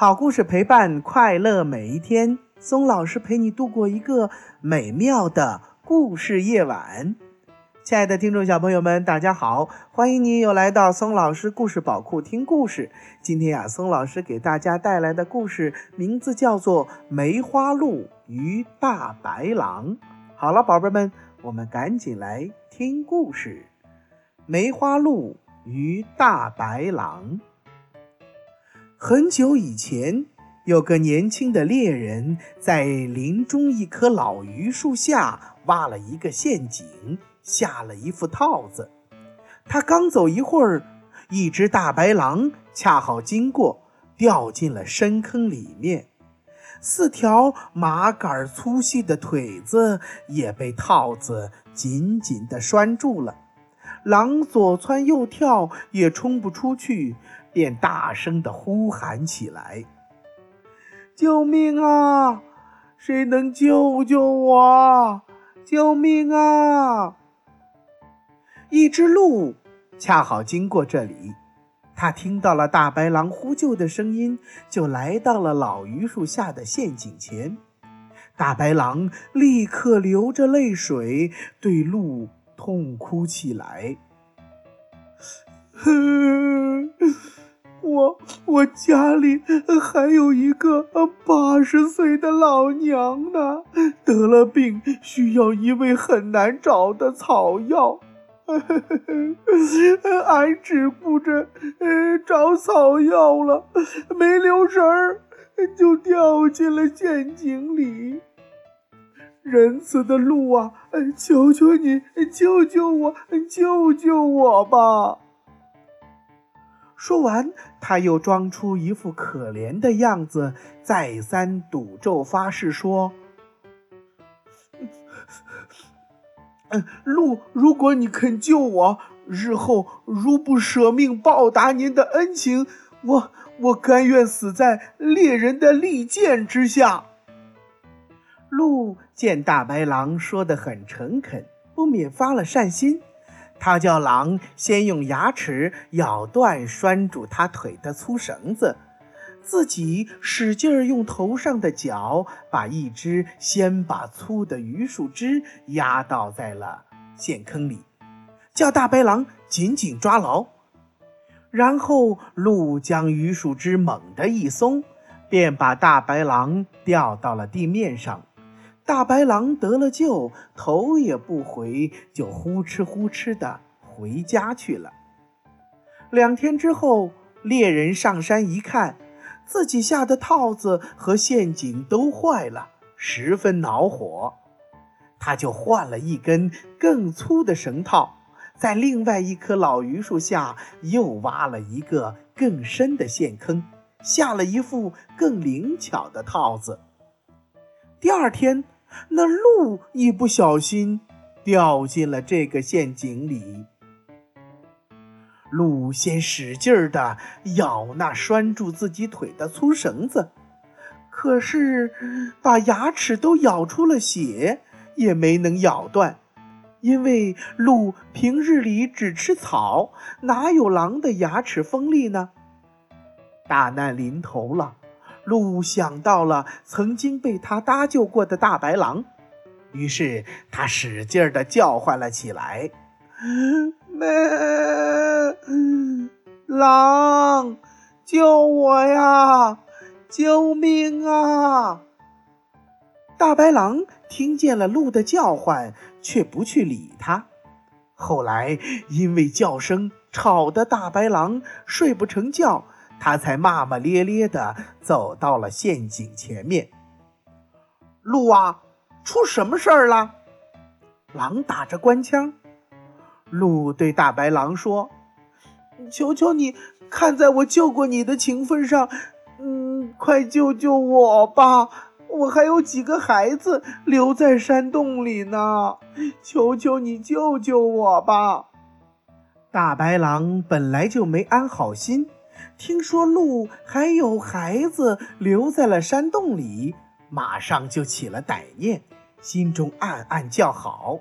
好故事陪伴快乐每一天，松老师陪你度过一个美妙的故事夜晚。亲爱的听众小朋友们，大家好，欢迎你又来到松老师故事宝库听故事。今天呀，松老师给大家带来的故事名字叫做《梅花鹿与大白狼》。好了，宝贝们，我们赶紧来听故事：梅花鹿与大白狼。很久以前，有个年轻的猎人在林中一棵老榆树下挖了一个陷阱，下了一副套子。他刚走一会儿，一只大白狼恰好经过，掉进了深坑里面。四条麻杆粗细的腿子也被套子紧紧地拴住了。狼左窜右跳，也冲不出去。便大声地呼喊起来：“救命啊！谁能救救我？救命啊！”一只鹿恰好经过这里，它听到了大白狼呼救的声音，就来到了老榆树下的陷阱前。大白狼立刻流着泪水对鹿痛哭起来：“！” 我我家里还有一个八十岁的老娘呢，得了病，需要一味很难找的草药，俺只顾着找草药了，没留神儿就掉进了陷阱里。仁慈的鹿啊，求求你救救我，救救我吧！说完，他又装出一副可怜的样子，再三赌咒发誓说：“嗯，鹿，如果你肯救我，日后如不舍命报答您的恩情，我我甘愿死在猎人的利剑之下。”鹿见大白狼说的很诚恳，不免发了善心。他叫狼先用牙齿咬断拴住他腿的粗绳子，自己使劲儿用头上的角把一只先把粗的榆树枝压倒在了陷坑里，叫大白狼紧紧抓牢。然后鹿将榆树枝猛地一松，便把大白狼吊到了地面上。大白狼得了救，头也不回，就呼哧呼哧的回家去了。两天之后，猎人上山一看，自己下的套子和陷阱都坏了，十分恼火。他就换了一根更粗的绳套，在另外一棵老榆树下又挖了一个更深的陷坑，下了一副更灵巧的套子。第二天。那鹿一不小心掉进了这个陷阱里。鹿先使劲儿的咬那拴住自己腿的粗绳子，可是把牙齿都咬出了血，也没能咬断。因为鹿平日里只吃草，哪有狼的牙齿锋利呢？大难临头了。鹿想到了曾经被他搭救过的大白狼，于是它使劲地叫唤了起来：“咩，狼，救我呀！救命啊！”大白狼听见了鹿的叫唤，却不去理它。后来因为叫声吵得大白狼睡不成觉。他才骂骂咧咧地走到了陷阱前面。鹿啊，出什么事儿了？狼打着官腔。鹿对大白狼说：“求求你，看在我救过你的情分上，嗯，快救救我吧！我还有几个孩子留在山洞里呢，求求你救救我吧！”大白狼本来就没安好心。听说鹿还有孩子留在了山洞里，马上就起了歹念，心中暗暗叫好。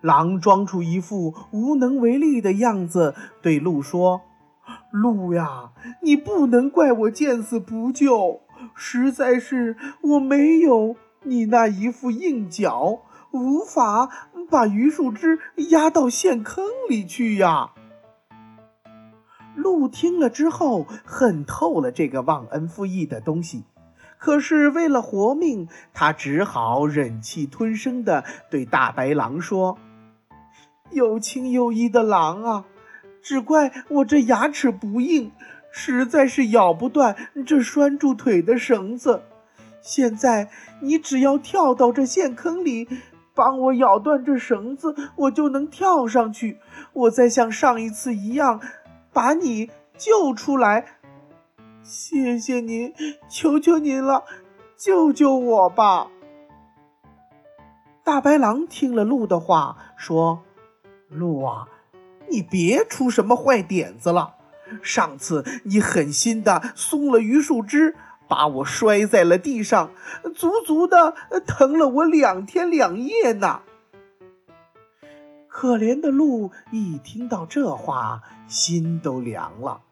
狼装出一副无能为力的样子，对鹿说：“鹿呀，你不能怪我见死不救，实在是我没有你那一副硬脚，无法把榆树枝压到陷坑里去呀。”鹿听了之后，恨透了这个忘恩负义的东西。可是为了活命，他只好忍气吞声地对大白狼说：“有情有义的狼啊，只怪我这牙齿不硬，实在是咬不断这拴住腿的绳子。现在你只要跳到这陷坑里，帮我咬断这绳子，我就能跳上去。我再像上一次一样，把你救出来。”谢谢您，求求您了，救救我吧！大白狼听了鹿的话，说：“鹿啊，你别出什么坏点子了。上次你狠心的松了榆树枝，把我摔在了地上，足足的疼了我两天两夜呢。”可怜的鹿一听到这话，心都凉了。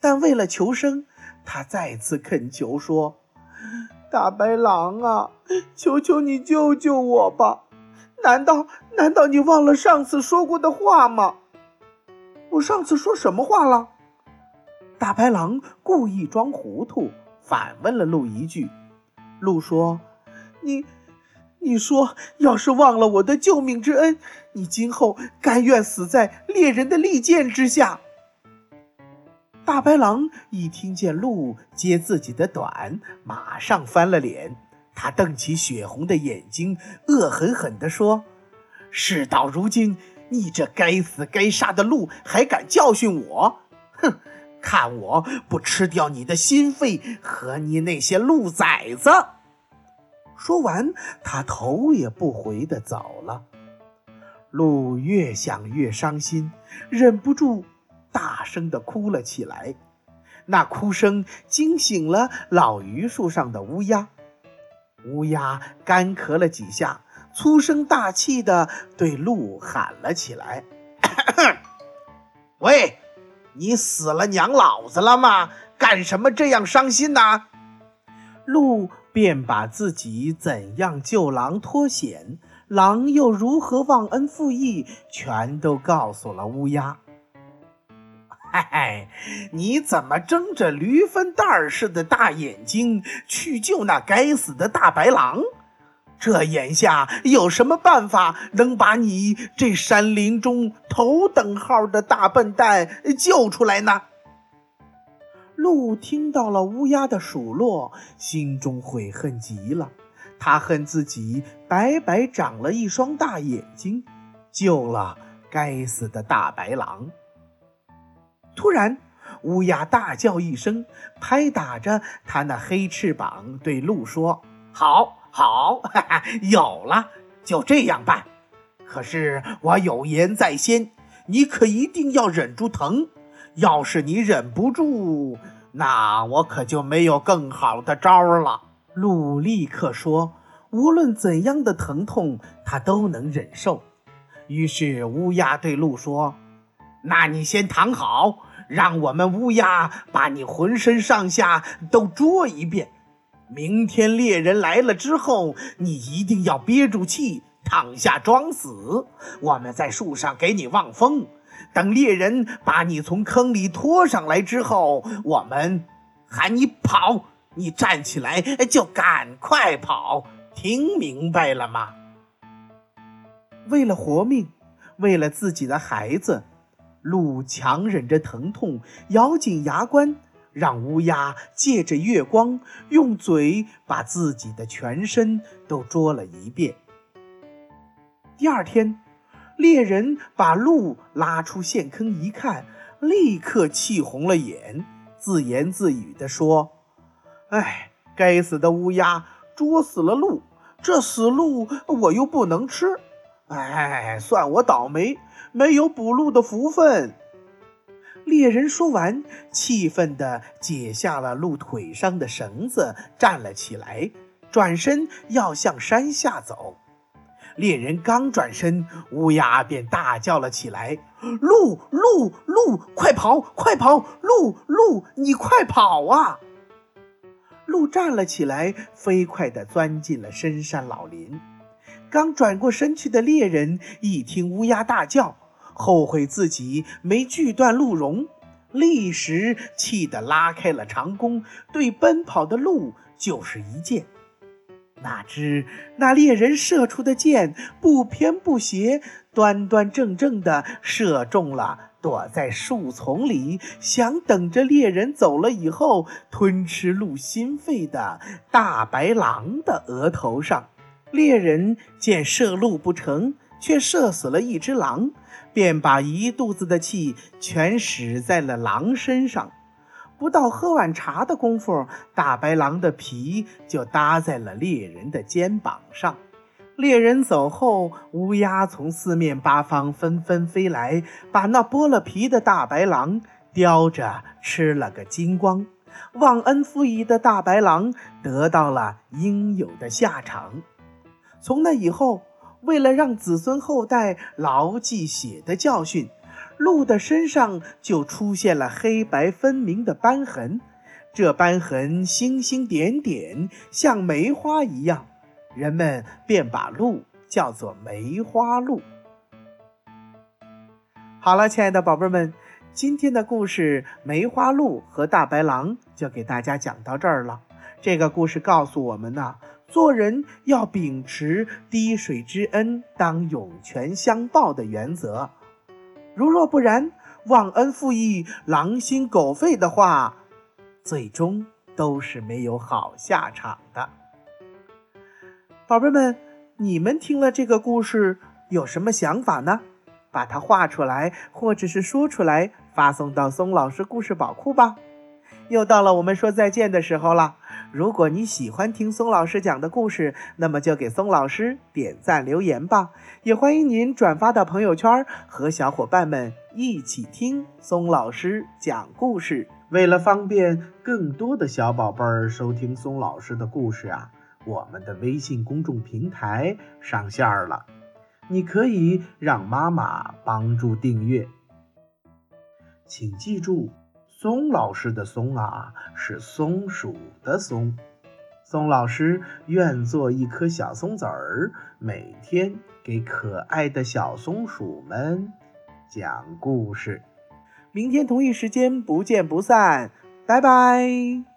但为了求生，他再次恳求说：“大白狼啊，求求你救救我吧！难道难道你忘了上次说过的话吗？我上次说什么话了？”大白狼故意装糊涂，反问了鹿一句。鹿说：“你，你说要是忘了我的救命之恩，你今后甘愿死在猎人的利剑之下。”大白狼一听见鹿揭自己的短，马上翻了脸。他瞪起血红的眼睛，恶狠狠地说：“事到如今，你这该死该杀的鹿还敢教训我？哼，看我不吃掉你的心肺和你那些鹿崽子！”说完，他头也不回地走了。鹿越想越伤心，忍不住。大声地哭了起来，那哭声惊醒了老榆树上的乌鸦。乌鸦干咳了几下，粗声大气地对鹿喊了起来：“喂，你死了娘老子了吗？干什么这样伤心呢？”鹿便把自己怎样救狼脱险，狼又如何忘恩负义，全都告诉了乌鸦。嗨，你怎么睁着驴粪蛋儿似的大眼睛去救那该死的大白狼？这眼下有什么办法能把你这山林中头等号的大笨蛋救出来呢？鹿听到了乌鸦的数落，心中悔恨极了。他恨自己白白长了一双大眼睛，救了该死的大白狼。突然，乌鸦大叫一声，拍打着它那黑翅膀，对鹿说：“好，好，哈哈，有了，就这样办。可是我有言在先，你可一定要忍住疼。要是你忍不住，那我可就没有更好的招了。”鹿立刻说：“无论怎样的疼痛，他都能忍受。”于是乌鸦对鹿说。那你先躺好，让我们乌鸦把你浑身上下都捉一遍。明天猎人来了之后，你一定要憋住气，躺下装死。我们在树上给你望风，等猎人把你从坑里拖上来之后，我们喊你跑，你站起来就赶快跑。听明白了吗？为了活命，为了自己的孩子。鹿强忍着疼痛，咬紧牙关，让乌鸦借着月光，用嘴把自己的全身都捉了一遍。第二天，猎人把鹿拉出陷坑一看，立刻气红了眼，自言自语地说：“哎，该死的乌鸦，捉死了鹿，这死鹿我又不能吃。”哎，算我倒霉，没有捕鹿的福分。猎人说完，气愤地解下了鹿腿上的绳子，站了起来，转身要向山下走。猎人刚转身，乌鸦便大叫了起来：“鹿，鹿，鹿，快跑，快跑！鹿，鹿，你快跑啊！”鹿站了起来，飞快地钻进了深山老林。刚转过身去的猎人一听乌鸦大叫，后悔自己没锯断鹿茸，立时气得拉开了长弓，对奔跑的鹿就是一箭。哪知那猎人射出的箭不偏不斜，端端正正地射中了躲在树丛里想等着猎人走了以后吞吃鹿心肺的大白狼的额头上。猎人见射鹿不成，却射死了一只狼，便把一肚子的气全使在了狼身上。不到喝碗茶的功夫，大白狼的皮就搭在了猎人的肩膀上。猎人走后，乌鸦从四面八方纷纷飞来，把那剥了皮的大白狼叼着吃了个精光。忘恩负义的大白狼得到了应有的下场。从那以后，为了让子孙后代牢记血的教训。鹿的身上就出现了黑白分明的斑痕，这斑痕星星点点，像梅花一样，人们便把鹿叫做梅花鹿。好了，亲爱的宝贝们，今天的故事《梅花鹿和大白狼》就给大家讲到这儿了。这个故事告诉我们呢，做人要秉持滴水之恩当涌泉相报的原则。如若不然，忘恩负义、狼心狗肺的话，最终都是没有好下场的。宝贝们，你们听了这个故事有什么想法呢？把它画出来，或者是说出来，发送到松老师故事宝库吧。又到了我们说再见的时候了。如果你喜欢听松老师讲的故事，那么就给松老师点赞留言吧。也欢迎您转发到朋友圈，和小伙伴们一起听松老师讲故事。为了方便更多的小宝贝儿收听松老师的故事啊，我们的微信公众平台上线了，你可以让妈妈帮助订阅。请记住。松老师的松啊，是松鼠的松。松老师愿做一颗小松子儿，每天给可爱的小松鼠们讲故事。明天同一时间不见不散，拜拜。